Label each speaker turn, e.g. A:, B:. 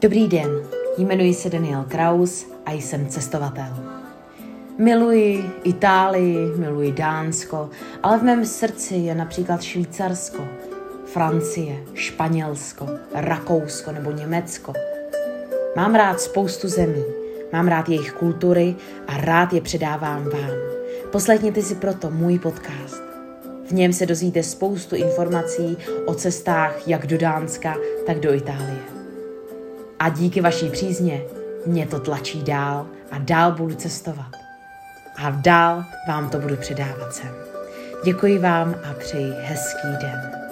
A: Dobrý den, jmenuji se Daniel Kraus a jsem cestovatel. Miluji Itálii, miluji Dánsko, ale v mém srdci je například Švýcarsko, Francie, Španělsko, Rakousko nebo Německo. Mám rád spoustu zemí, mám rád jejich kultury a rád je předávám vám. Poslechněte si proto můj podcast. V něm se dozvíte spoustu informací o cestách jak do Dánska, tak do Itálie. A díky vaší přízně mě to tlačí dál a dál budu cestovat. A dál vám to budu předávat sem. Děkuji vám a přeji hezký den.